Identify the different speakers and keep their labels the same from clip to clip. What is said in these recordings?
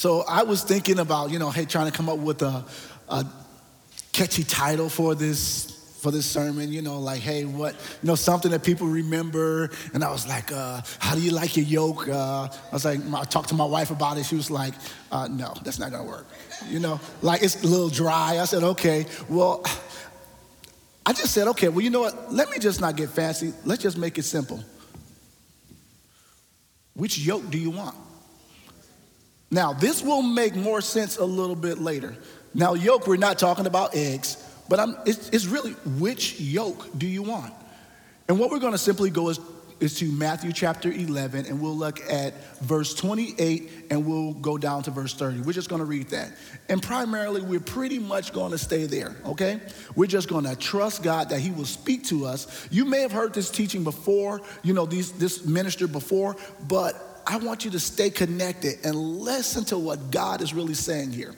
Speaker 1: So I was thinking about, you know, hey, trying to come up with a, a catchy title for this for this sermon, you know, like, hey, what, you know, something that people remember. And I was like, uh, how do you like your yoke? Uh, I was like, I talked to my wife about it. She was like, uh, no, that's not gonna work. You know, like it's a little dry. I said, okay, well, I just said, okay, well, you know what? Let me just not get fancy. Let's just make it simple. Which yoke do you want? Now, this will make more sense a little bit later. Now, yoke, we're not talking about eggs, but it's, it's really which yoke do you want? And what we're going to simply go is, is to Matthew chapter 11, and we'll look at verse 28, and we'll go down to verse 30. We're just going to read that. And primarily, we're pretty much going to stay there, okay? We're just going to trust God that He will speak to us. You may have heard this teaching before, you know, these, this minister before, but I want you to stay connected and listen to what God is really saying here.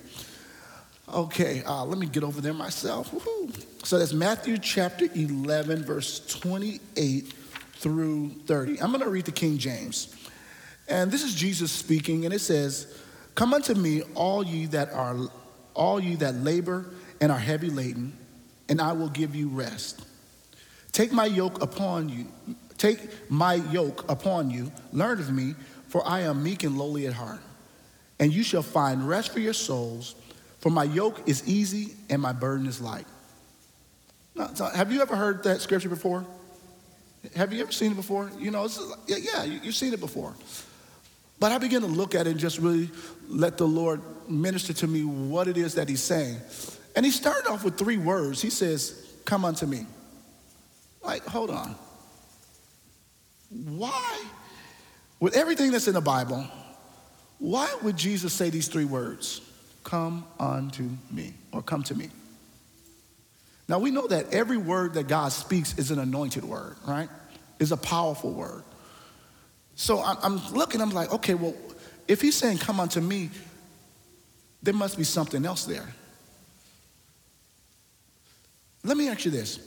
Speaker 1: Okay, uh, let me get over there myself. Woo-hoo. So that's Matthew chapter 11, verse 28 through 30. I'm going to read the King James. And this is Jesus speaking, and it says, Come unto me, all ye that are all ye that labor and are heavy laden, and I will give you rest. Take my yoke upon you, take my yoke upon you, learn of me, for I am meek and lowly at heart, and you shall find rest for your souls. For my yoke is easy and my burden is light. Now, so have you ever heard that scripture before? Have you ever seen it before? You know, yeah, yeah, you've seen it before. But I began to look at it and just really let the Lord minister to me what it is that He's saying. And He started off with three words. He says, Come unto me. Like, hold on. Why with everything that's in the Bible, why would Jesus say these three words? Come unto me, or come to me. Now we know that every word that God speaks is an anointed word, right? Is a powerful word. So I'm looking, I'm like, okay, well, if he's saying come unto me, there must be something else there. Let me ask you this.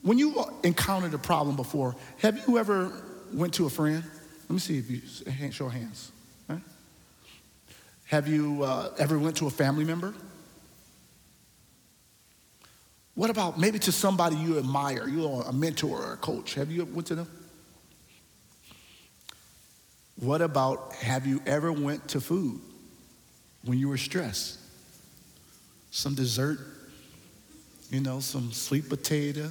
Speaker 1: When you encountered a problem before, have you ever went to a friend? Let me see if you show hands. Have you uh, ever went to a family member? What about maybe to somebody you admire, you know, a mentor or a coach? Have you went to them? What about have you ever went to food when you were stressed? Some dessert, you know, some sweet potato,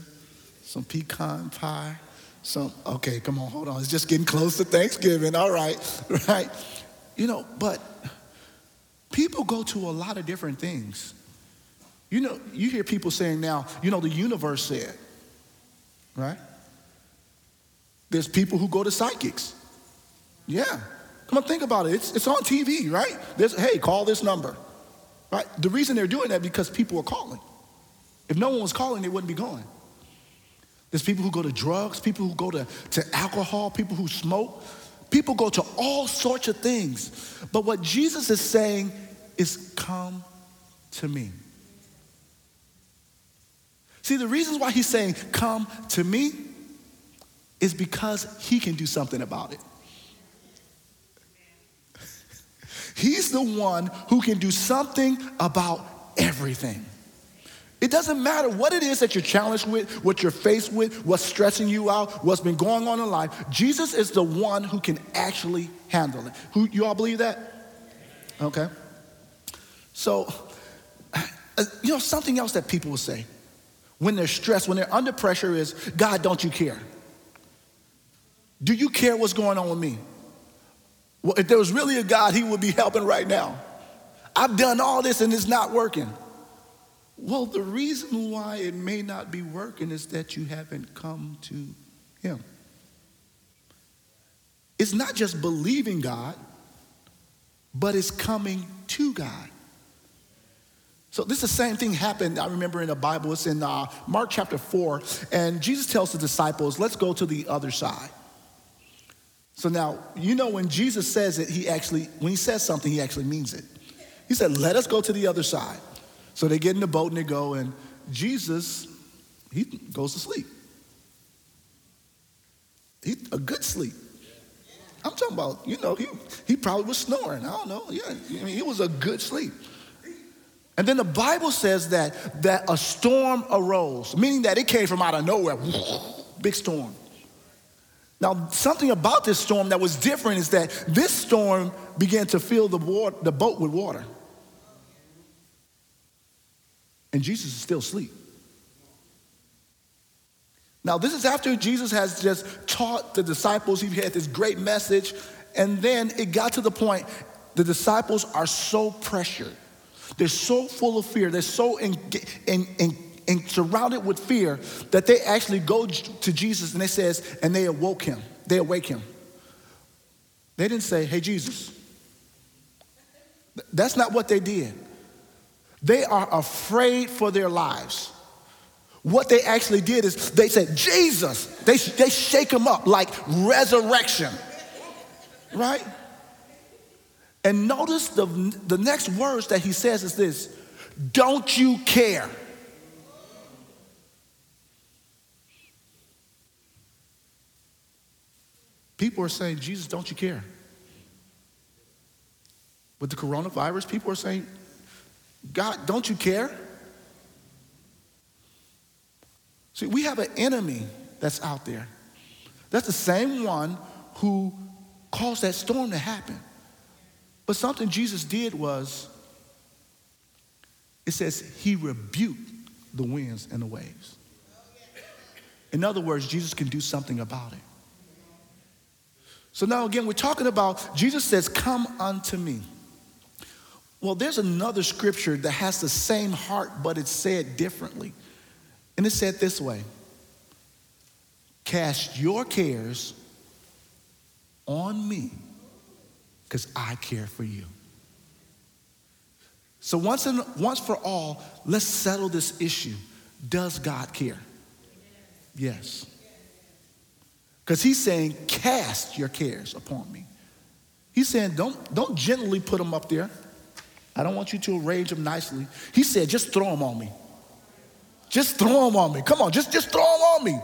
Speaker 1: some pecan pie, so, okay, come on, hold on. It's just getting close to Thanksgiving. All right, right. You know, but people go to a lot of different things. You know, you hear people saying now, you know, the universe said, right? There's people who go to psychics. Yeah. Come on, think about it. It's, it's on TV, right? There's, hey, call this number. Right? The reason they're doing that because people are calling. If no one was calling, they wouldn't be going. There's people who go to drugs, people who go to, to alcohol, people who smoke. People go to all sorts of things. But what Jesus is saying is, Come to me. See, the reasons why he's saying, Come to me, is because he can do something about it. He's the one who can do something about everything. It doesn't matter what it is that you're challenged with, what you're faced with, what's stressing you out, what's been going on in life. Jesus is the one who can actually handle it. Who you all believe that? Okay. So, uh, you know, something else that people will say when they're stressed, when they're under pressure is, God, don't you care? Do you care what's going on with me? Well, if there was really a God, he would be helping right now. I've done all this and it's not working. Well, the reason why it may not be working is that you haven't come to Him. It's not just believing God, but it's coming to God. So this is the same thing happened. I remember in the Bible. It's in uh, Mark chapter four, and Jesus tells the disciples, "Let's go to the other side." So now you know when Jesus says it, he actually when he says something, he actually means it. He said, "Let us go to the other side." So they get in the boat and they go, and Jesus he goes to sleep. He a good sleep. I'm talking about, you know, he, he probably was snoring. I don't know. Yeah, I mean, it was a good sleep. And then the Bible says that, that a storm arose, meaning that it came from out of nowhere. Big storm. Now, something about this storm that was different is that this storm began to fill the, water, the boat with water. And Jesus is still asleep. Now, this is after Jesus has just taught the disciples, he had this great message, and then it got to the point the disciples are so pressured. They're so full of fear. They're so in, in, in, in, surrounded with fear that they actually go to Jesus and they says, and they awoke him. They awake him. They didn't say, hey, Jesus. That's not what they did. They are afraid for their lives. What they actually did is they said, Jesus. They, they shake him up like resurrection, right? And notice the, the next words that he says is this Don't you care? People are saying, Jesus, don't you care? With the coronavirus, people are saying, God, don't you care? See, we have an enemy that's out there. That's the same one who caused that storm to happen. But something Jesus did was, it says, he rebuked the winds and the waves. In other words, Jesus can do something about it. So now again, we're talking about Jesus says, Come unto me. Well, there's another scripture that has the same heart, but it's said differently. And it said this way Cast your cares on me because I care for you. So, once, and, once for all, let's settle this issue. Does God care? Yes. Because he's saying, Cast your cares upon me. He's saying, don't, don't gently put them up there. I don't want you to arrange them nicely. He said, Just throw them on me. Just throw them on me. Come on, just, just throw them on me.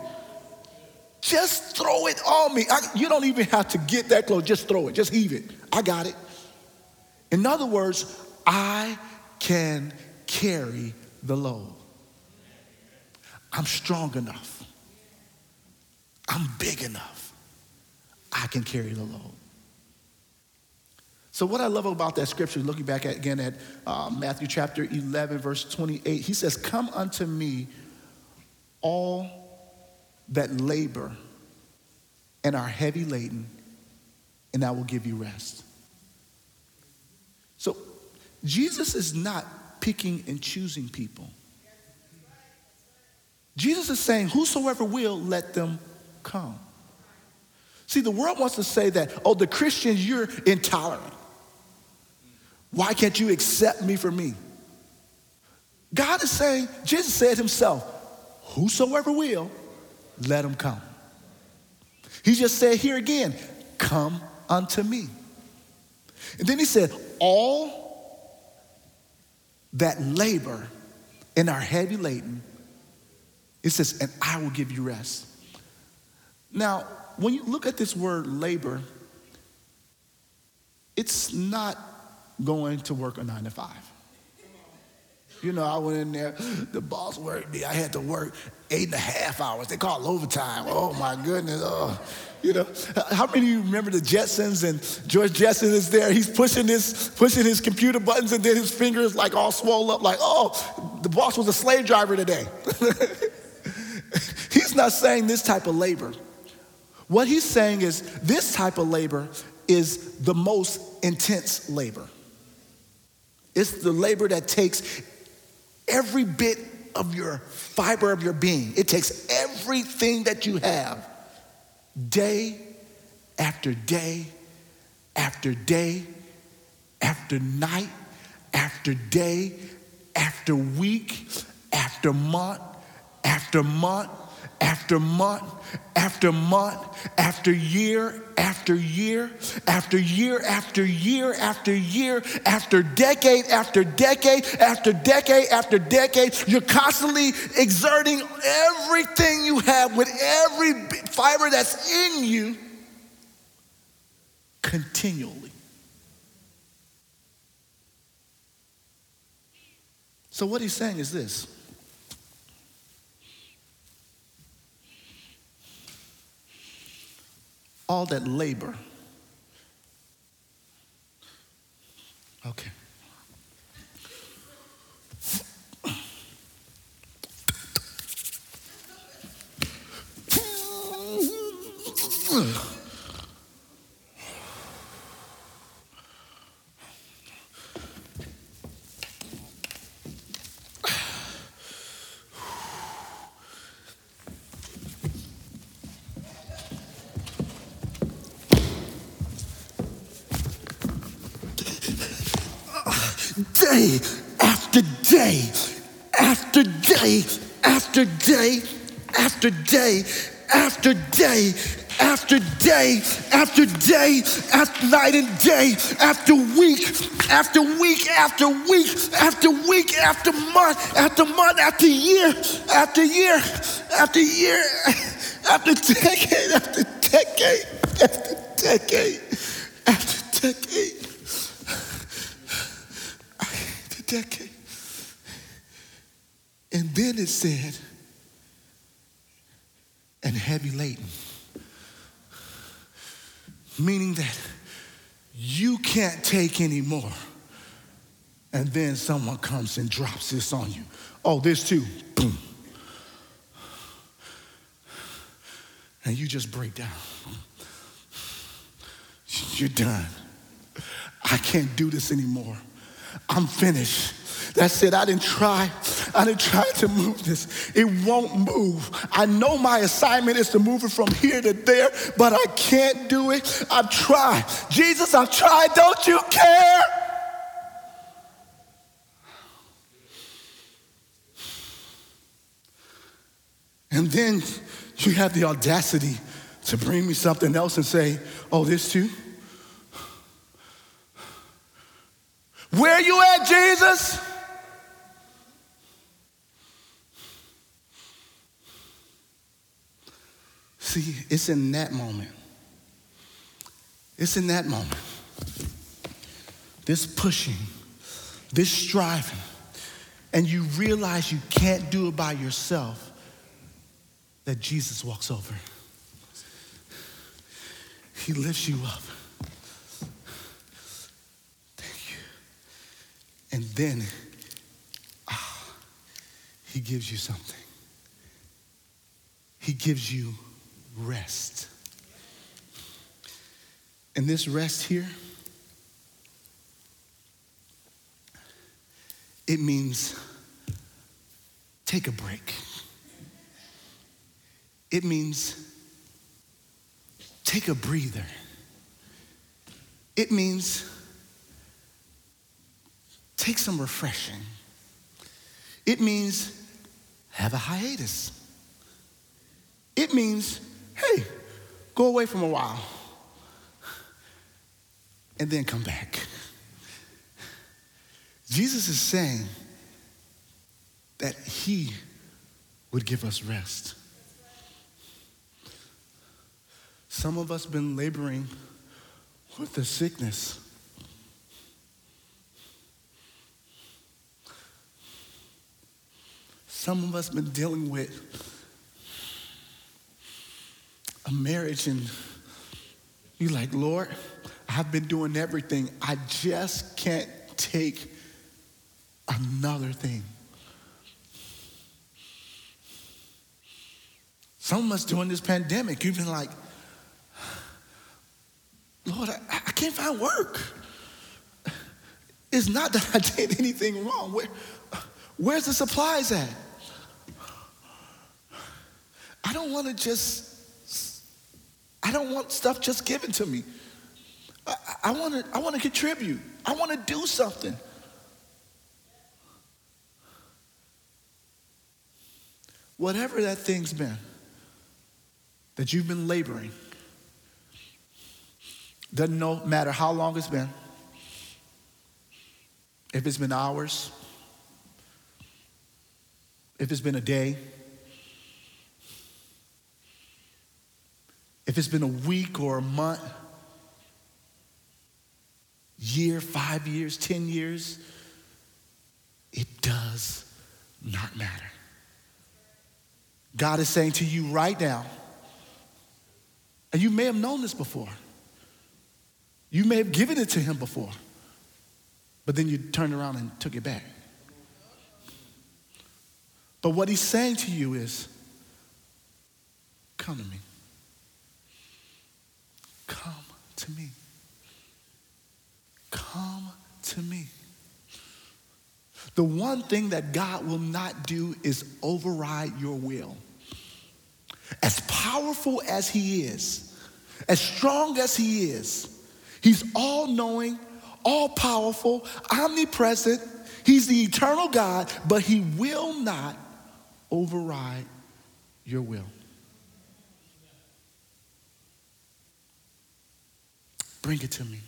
Speaker 1: Just throw it on me. I, you don't even have to get that close. Just throw it. Just heave it. I got it. In other words, I can carry the load. I'm strong enough. I'm big enough. I can carry the load. So, what I love about that scripture, looking back at, again at uh, Matthew chapter 11, verse 28, he says, Come unto me, all that labor and are heavy laden, and I will give you rest. So, Jesus is not picking and choosing people. Jesus is saying, Whosoever will, let them come. See, the world wants to say that, oh, the Christians, you're intolerant. Why can't you accept me for me? God is saying, Jesus said himself, Whosoever will, let him come. He just said here again, Come unto me. And then he said, All that labor and are heavy laden, it says, and I will give you rest. Now, when you look at this word labor, it's not going to work a nine to five. You know, I went in there, the boss worked me. I had to work eight and a half hours. They call overtime. Oh my goodness. Oh, you know, how many of you remember the Jetsons and George Jetson is there? He's pushing his pushing his computer buttons and then his fingers like all swollen up, like, oh, the boss was a slave driver today. he's not saying this type of labor. What he's saying is this type of labor is the most intense labor. It's the labor that takes every bit of your fiber of your being. It takes everything that you have, day after day after day after night after day after week after month after month after month after month after year after year after year after year after year after decade after decade after decade after decade. You're constantly exerting everything you have with every fiber that's in you continually. So what he's saying is this all that labor. Okay. day after day after day after day after day after day after day after day after night and day after week after week after week after week after month after month after year after year after year after decade after decade after decade after decade after decade. And then it said, and heavy laden. Meaning that you can't take anymore. And then someone comes and drops this on you. Oh, this too. Boom. And you just break down. You're done. I can't do this anymore. I'm finished. That's it. I didn't try. I didn't try to move this. It won't move. I know my assignment is to move it from here to there, but I can't do it. I've tried. Jesus, I've tried. Don't you care? And then you have the audacity to bring me something else and say, oh, this too? Where you at, Jesus? See, it's in that moment. It's in that moment. This pushing, this striving, and you realize you can't do it by yourself, that Jesus walks over. He lifts you up. Thank you. And then ah, he gives you something. He gives you rest. And this rest here, it means take a break. It means take a breather. It means take some refreshing. It means have a hiatus. It means, hey, go away from a while and then come back. Jesus is saying that he would give us rest. Some of us been laboring with the sickness Some of us been dealing with a marriage and you're like, Lord, I've been doing everything. I just can't take another thing. Some of us during this pandemic, you've been like, Lord, I, I can't find work. It's not that I did anything wrong. Where, where's the supplies at? I don't want to just, I don't want stuff just given to me. I, I want to I wanna contribute, I want to do something. Whatever that thing's been that you've been laboring, doesn't know, matter how long it's been, if it's been hours, if it's been a day, if it's been a week or a month, year, five years, 10 years, it does not matter. God is saying to you right now, and you may have known this before. You may have given it to him before, but then you turned around and took it back. But what he's saying to you is, come to me. Come to me. Come to me. The one thing that God will not do is override your will. As powerful as He is, as strong as He is, He's all knowing, all powerful, omnipresent. He's the eternal God, but He will not override your will. Bring it to me.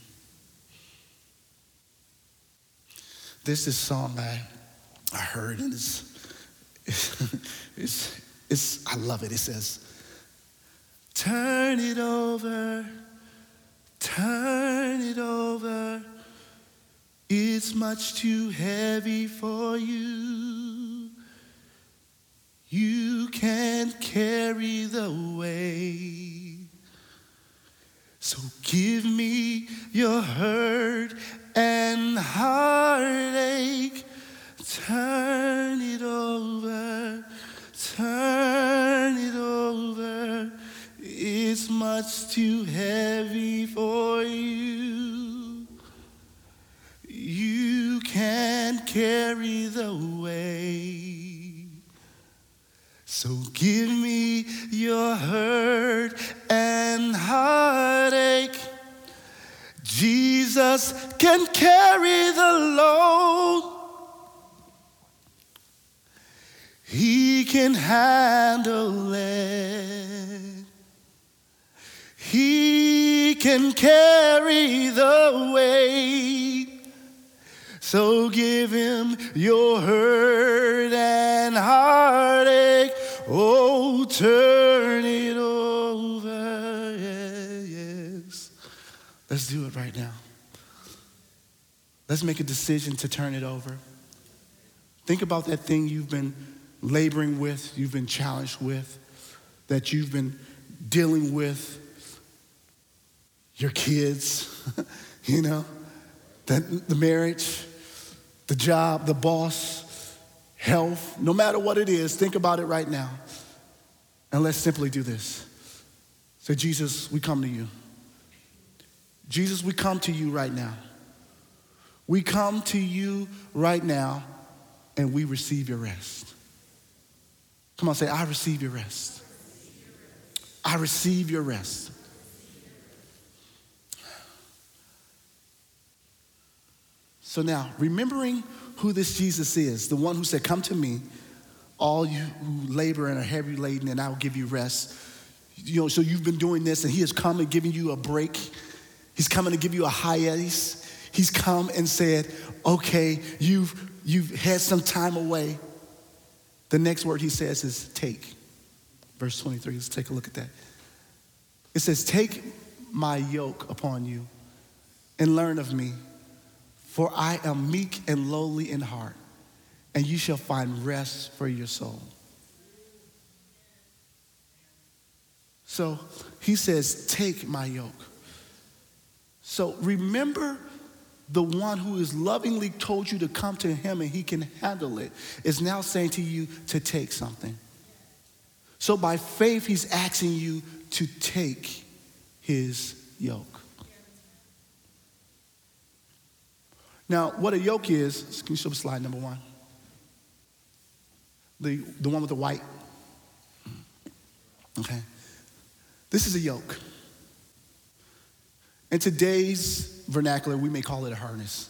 Speaker 1: This song I, I heard, and it's, it's, it's, I love it. It says, Turn it over, turn it over. It's much too heavy for you. You can't carry the weight. So give me your hurt and heartache. Turn it over, turn it over. It's much too heavy for you. You can't carry the weight. So give me your hurt Can carry the load. He can handle it. He can carry the weight. So give him your hurt and heartache. Oh, turn Let's make a decision to turn it over. Think about that thing you've been laboring with, you've been challenged with, that you've been dealing with. Your kids, you know, that the marriage, the job, the boss, health, no matter what it is, think about it right now. And let's simply do this. Say, Jesus, we come to you. Jesus, we come to you right now. We come to you right now and we receive your rest. Come on, say, I receive your rest. I receive your rest. So now, remembering who this Jesus is, the one who said, Come to me, all you who labor and are heavy laden, and I will give you rest. You know, so you've been doing this, and He has come and given you a break. He's coming to give you a hiatus. He's come and said, Okay, you've, you've had some time away. The next word He says is take. Verse 23, let's take a look at that. It says, Take my yoke upon you and learn of me, for I am meek and lowly in heart, and you shall find rest for your soul. So he says, Take my yoke. So remember the one who has lovingly told you to come to him and he can handle it is now saying to you to take something. So by faith, he's asking you to take his yoke. Now, what a yoke is, can you show slide number one? The, the one with the white. Okay. This is a yoke. In today's vernacular, we may call it a harness.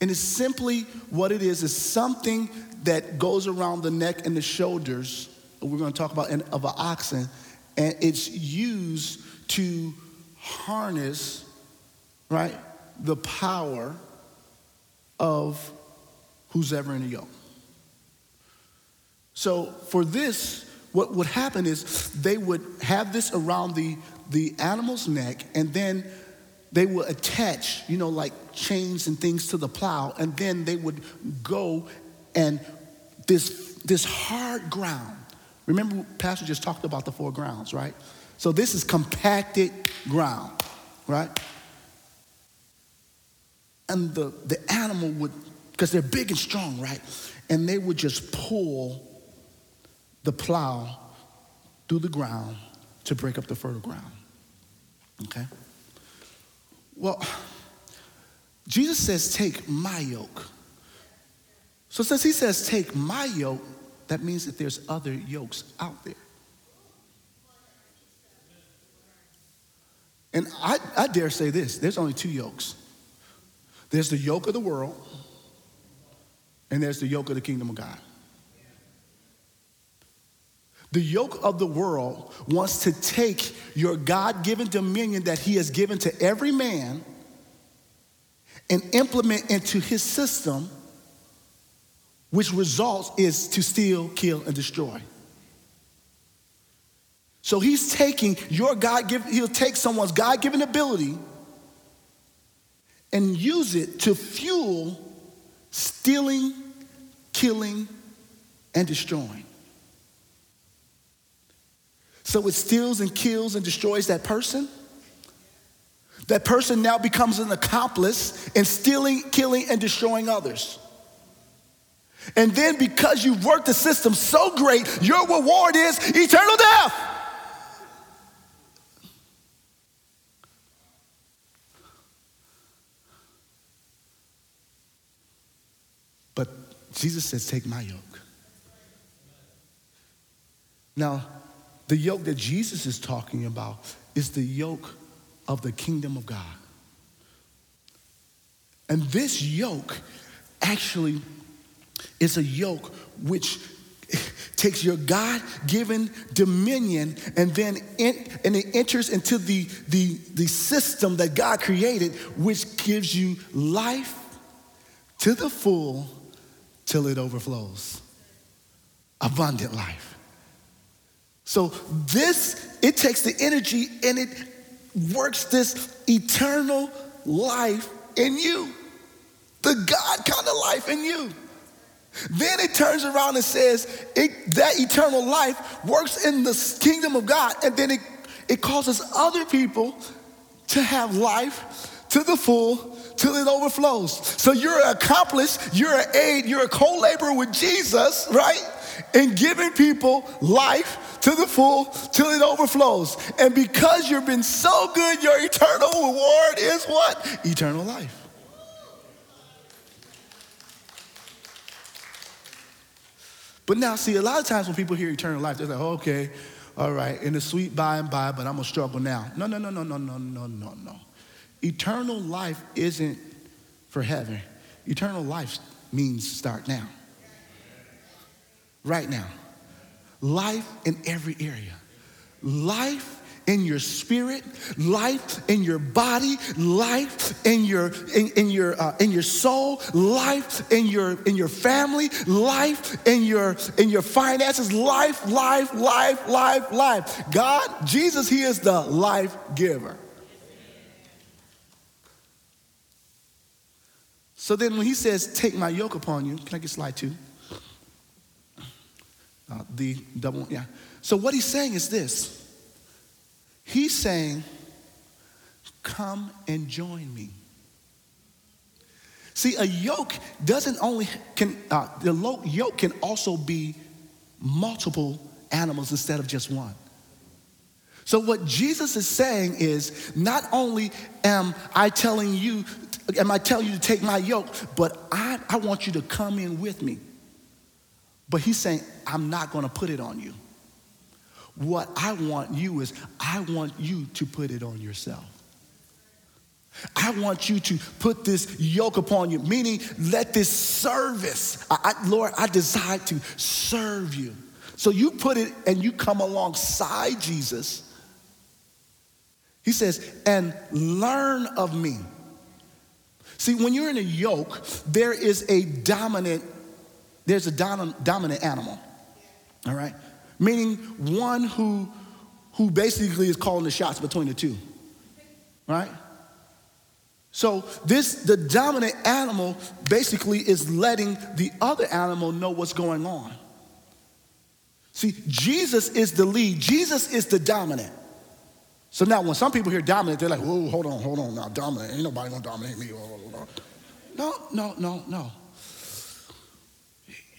Speaker 1: And it's simply what it is, is something that goes around the neck and the shoulders, we're going to talk about of an oxen, and it's used to harness, right, the power of who's ever in the yoke. So for this, what would happen is they would have this around the, the animal's neck, and then they would attach, you know, like chains and things to the plow, and then they would go and this, this hard ground. Remember, Pastor just talked about the four grounds, right? So this is compacted ground, right? And the, the animal would, because they're big and strong, right? And they would just pull the plow through the ground to break up the fertile ground. Okay? Well, Jesus says, Take my yoke. So, since he says, Take my yoke, that means that there's other yokes out there. And I, I dare say this there's only two yokes there's the yoke of the world, and there's the yoke of the kingdom of God. The yoke of the world wants to take your God given dominion that He has given to every man and implement into His system, which results is to steal, kill, and destroy. So He's taking your God given, He'll take someone's God given ability and use it to fuel stealing, killing, and destroying. So it steals and kills and destroys that person. That person now becomes an accomplice in stealing, killing, and destroying others. And then because you've worked the system so great, your reward is eternal death. But Jesus says, Take my yoke. Now, the yoke that Jesus is talking about is the yoke of the kingdom of God. And this yoke actually is a yoke which takes your God-given dominion and then in, and it enters into the, the, the system that God created, which gives you life to the full till it overflows. Abundant life. So this, it takes the energy and it works this eternal life in you. The God kind of life in you. Then it turns around and says it, that eternal life works in the kingdom of God, and then it, it causes other people to have life to the full till it overflows. So you're an accomplice, you're an aid, you're a co laborer with Jesus, right? In giving people life to the full till it overflows. And because you've been so good, your eternal reward is what? Eternal life. But now, see, a lot of times when people hear eternal life, they're like, oh, okay, all right, in the sweet by and by, but I'm gonna struggle now. No, no, no, no, no, no, no, no, no. Eternal life isn't for heaven. Eternal life means start now. Right now. Life in every area. Life in your spirit, life in your body, life in your in, in your uh, in your soul, life in your in your family, life in your in your finances, life, life, life, life, life. God, Jesus, He is the life giver. So then when he says, take my yoke upon you, can I get slide two? Uh, the double, yeah. So what he's saying is this. He's saying, come and join me. See, a yoke doesn't only can uh, the yoke can also be multiple animals instead of just one. So what Jesus is saying is not only am I telling you, am I telling you to take my yoke, but I, I want you to come in with me. But he's saying, I'm not going to put it on you. What I want you is, I want you to put it on yourself. I want you to put this yoke upon you, meaning let this service, I, I, Lord, I desire to serve you. So you put it and you come alongside Jesus. He says, and learn of me. See, when you're in a yoke, there is a dominant, there's a dom- dominant animal, all right? Meaning one who, who basically is calling the shots between the two, right? So this the dominant animal basically is letting the other animal know what's going on. See, Jesus is the lead. Jesus is the dominant. So now when some people hear dominant, they're like, whoa, hold on, hold on now, dominant. Ain't nobody gonna dominate me. No, no, no, no.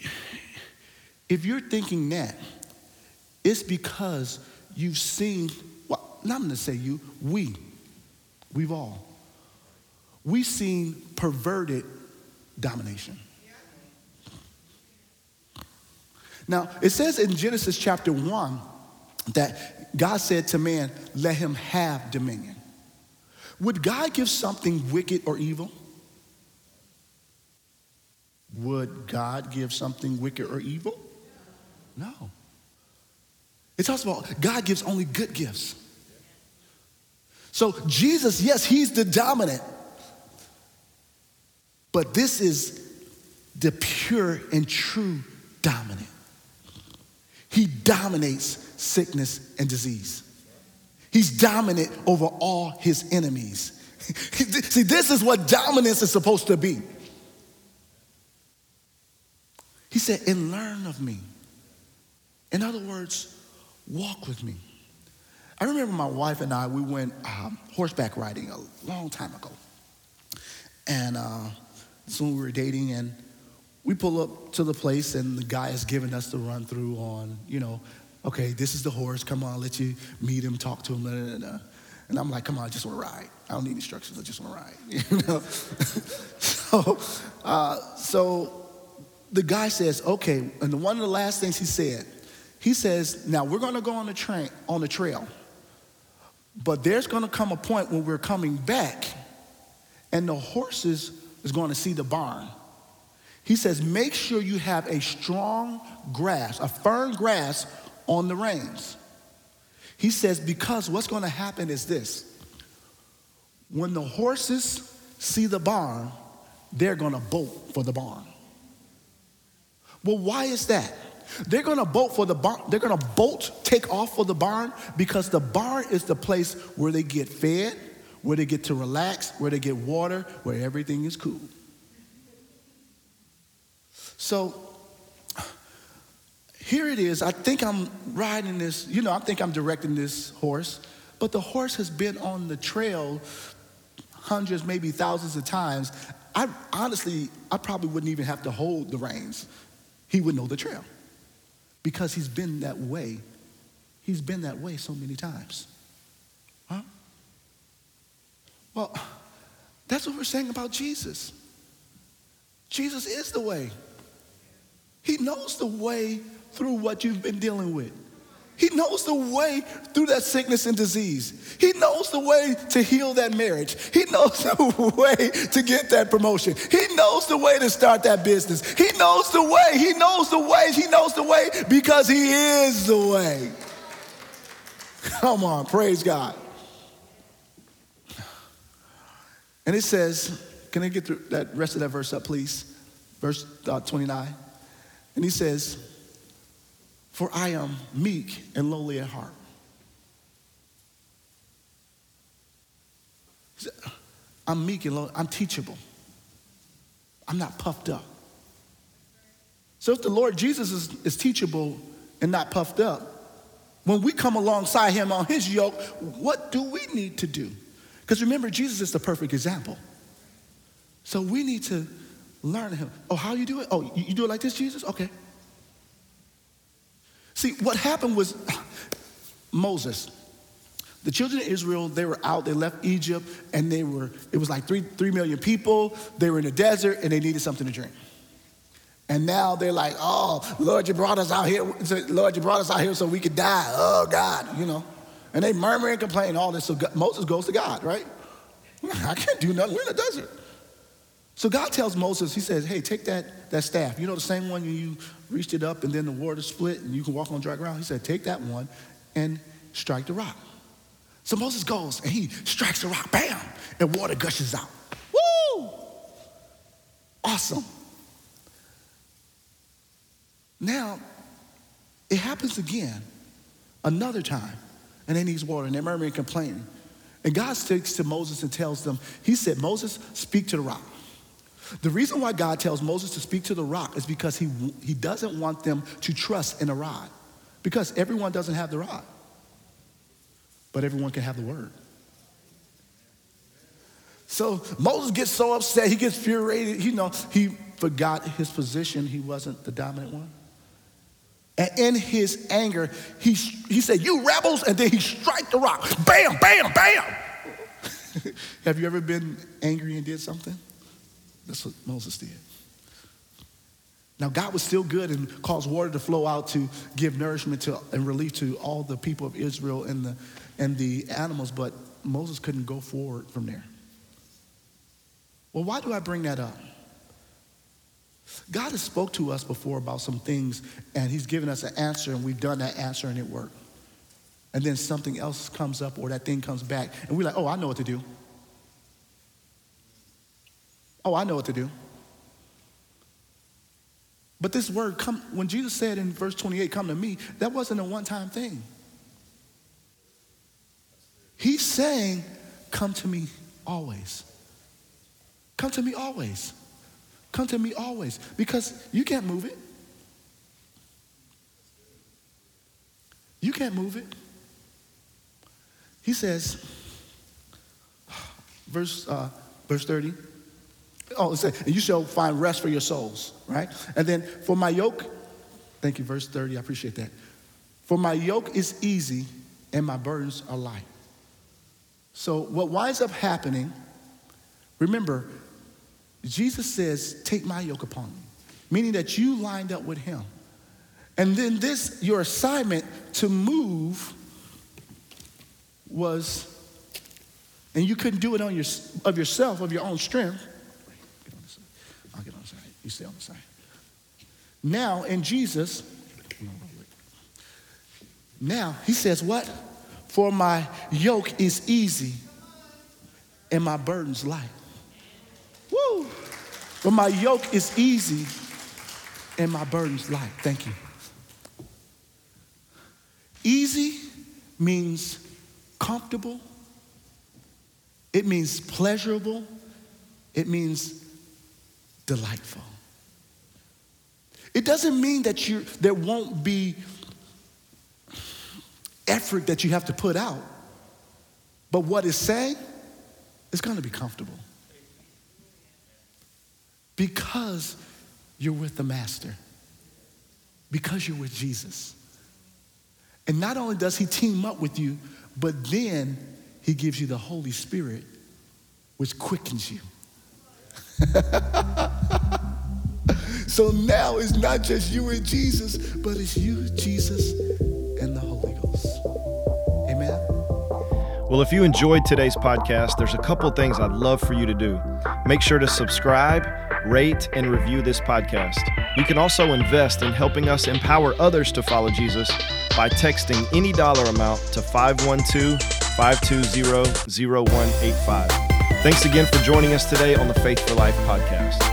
Speaker 1: If you're thinking that, it's because you've seen, well, not I'm gonna say you, we, we've all we've seen perverted domination. Now, it says in Genesis chapter 1 that God said to man, let him have dominion. Would God give something wicked or evil? Would God give something wicked or evil? No. It talks about God gives only good gifts. So, Jesus, yes, he's the dominant. But this is the pure and true dominant. He dominates sickness and disease. He's dominant over all his enemies. See, this is what dominance is supposed to be. He said, and learn of me. In other words, walk with me. I remember my wife and I, we went um, horseback riding a long time ago. And uh, so we were dating, and we pull up to the place, and the guy is giving us the run through on, you know, okay, this is the horse. Come on, let you meet him, talk to him. Blah, blah, blah. And I'm like, come on, I just want to ride. I don't need instructions. I just want to ride. You know. so, uh, so the guy says, okay. And one of the last things he said, he says, now we're to go on the train on the trail, but there's to come a point when we're coming back, and the horses is to see the barn. He says, make sure you have a strong grasp, a firm grasp on the reins. He says, because what's to happen is this when the horses see the barn, they're to bolt for the barn. Well, why is that? They're to bolt for the barn. They're to bolt, take off for the barn because the barn is the place where they get fed, where they get to relax, where they get water, where everything is cool. So here it is. I think I'm riding this, you know, I think I'm directing this horse, but the horse has been on the trail hundreds, maybe thousands of times. I honestly, I probably wouldn't even have to hold the reins. He would know the trail because he's been that way. He's been that way so many times. Huh? Well, that's what we're saying about Jesus. Jesus is the way. He knows the way through what you've been dealing with. He knows the way through that sickness and disease. He knows the way to heal that marriage. He knows the way to get that promotion. He knows the way to start that business. He knows the way. He knows the way. He knows the way because He is the way. Come on, praise God. And it says, can I get through that rest of that verse up, please? Verse uh, 29. And he says, For I am meek and lowly at heart. I'm meek and lowly. I'm teachable. I'm not puffed up. So if the Lord Jesus is, is teachable and not puffed up, when we come alongside him on his yoke, what do we need to do? Because remember, Jesus is the perfect example. So we need to learn him. Oh, how you do it? Oh, you, do it like this, Jesus? Okay. See, what happened was Moses, the children of Israel, they were out, they left Egypt, and they were, it was like three, three million people. They were in the desert and they needed something to drink. And now they're like, oh, Lord, you brought us out here. Lord, you brought us out here so we could die. Oh, God, you know. And they murmur and complain, all this. So Moses goes to God, right? I can't do nothing. We're in the desert. So God tells Moses, He says, Hey, take that, that staff. You know the same one you reached it up and then the water split and you can walk on dry ground? He said, Take that one and strike the rock. So Moses goes and he strikes the rock, bam, and water gushes out. Woo! Awesome. Now, it happens again, another time, and they need water, and they're murmuring and complaining. And God speaks to Moses and tells them, He said, Moses, speak to the rock. The reason why God tells Moses to speak to the rock is because he, he doesn't want them to trust in a rod. Because everyone doesn't have the rod, but everyone can have the word. So Moses gets so upset, he gets furiated. You know, he forgot his position, he wasn't the dominant one. And in his anger, he, he said, You rebels, and then he strike the rock. Bam, bam, bam. Have you ever been angry and did something? That's what Moses did. Now, God was still good and caused water to flow out to give nourishment to, and relief to all the people of Israel and the, and the animals, but Moses couldn't go forward from there. Well, why do I bring that up? God has spoke to us before about some things, and He's given us an answer, and we've done that answer, and it worked. And then something else comes up, or that thing comes back, and we're like, oh, I know what to do. Oh, I know what to do. But this word, come, when Jesus said in verse 28, come to me, that wasn't a one time thing. He's saying, come to me always. Come to me always. Come to me always. Because you can't move it. You can't move it. He says, verse, uh, verse 30. Oh, it says, and you shall find rest for your souls, right? And then for my yoke, thank you, verse 30, I appreciate that. For my yoke is easy and my burdens are light. So what winds up happening, remember, Jesus says, take my yoke upon me, meaning that you lined up with him. And then this, your assignment to move was, and you couldn't do it on your, of yourself, of your own strength. I'll get on the side. You stay on the side. Now, in Jesus, now he says, What? For my yoke is easy and my burden's light. Woo! For my yoke is easy and my burden's light. Thank you. Easy means comfortable, it means pleasurable, it means delightful. It doesn't mean that you there won't be effort that you have to put out. But what it's saying is going to be comfortable. Because you're with the master. Because you're with Jesus. And not only does he team up with you, but then he gives you the Holy Spirit, which quickens you. so now it's not just you and Jesus, but it's you, Jesus, and the Holy Ghost. Amen.
Speaker 2: Well, if you enjoyed today's podcast, there's a couple things I'd love for you to do. Make sure to subscribe, rate, and review this podcast. You can also invest in helping us empower others to follow Jesus by texting any dollar amount to 512 520 0185. Thanks again for joining us today on the Faith for Life podcast.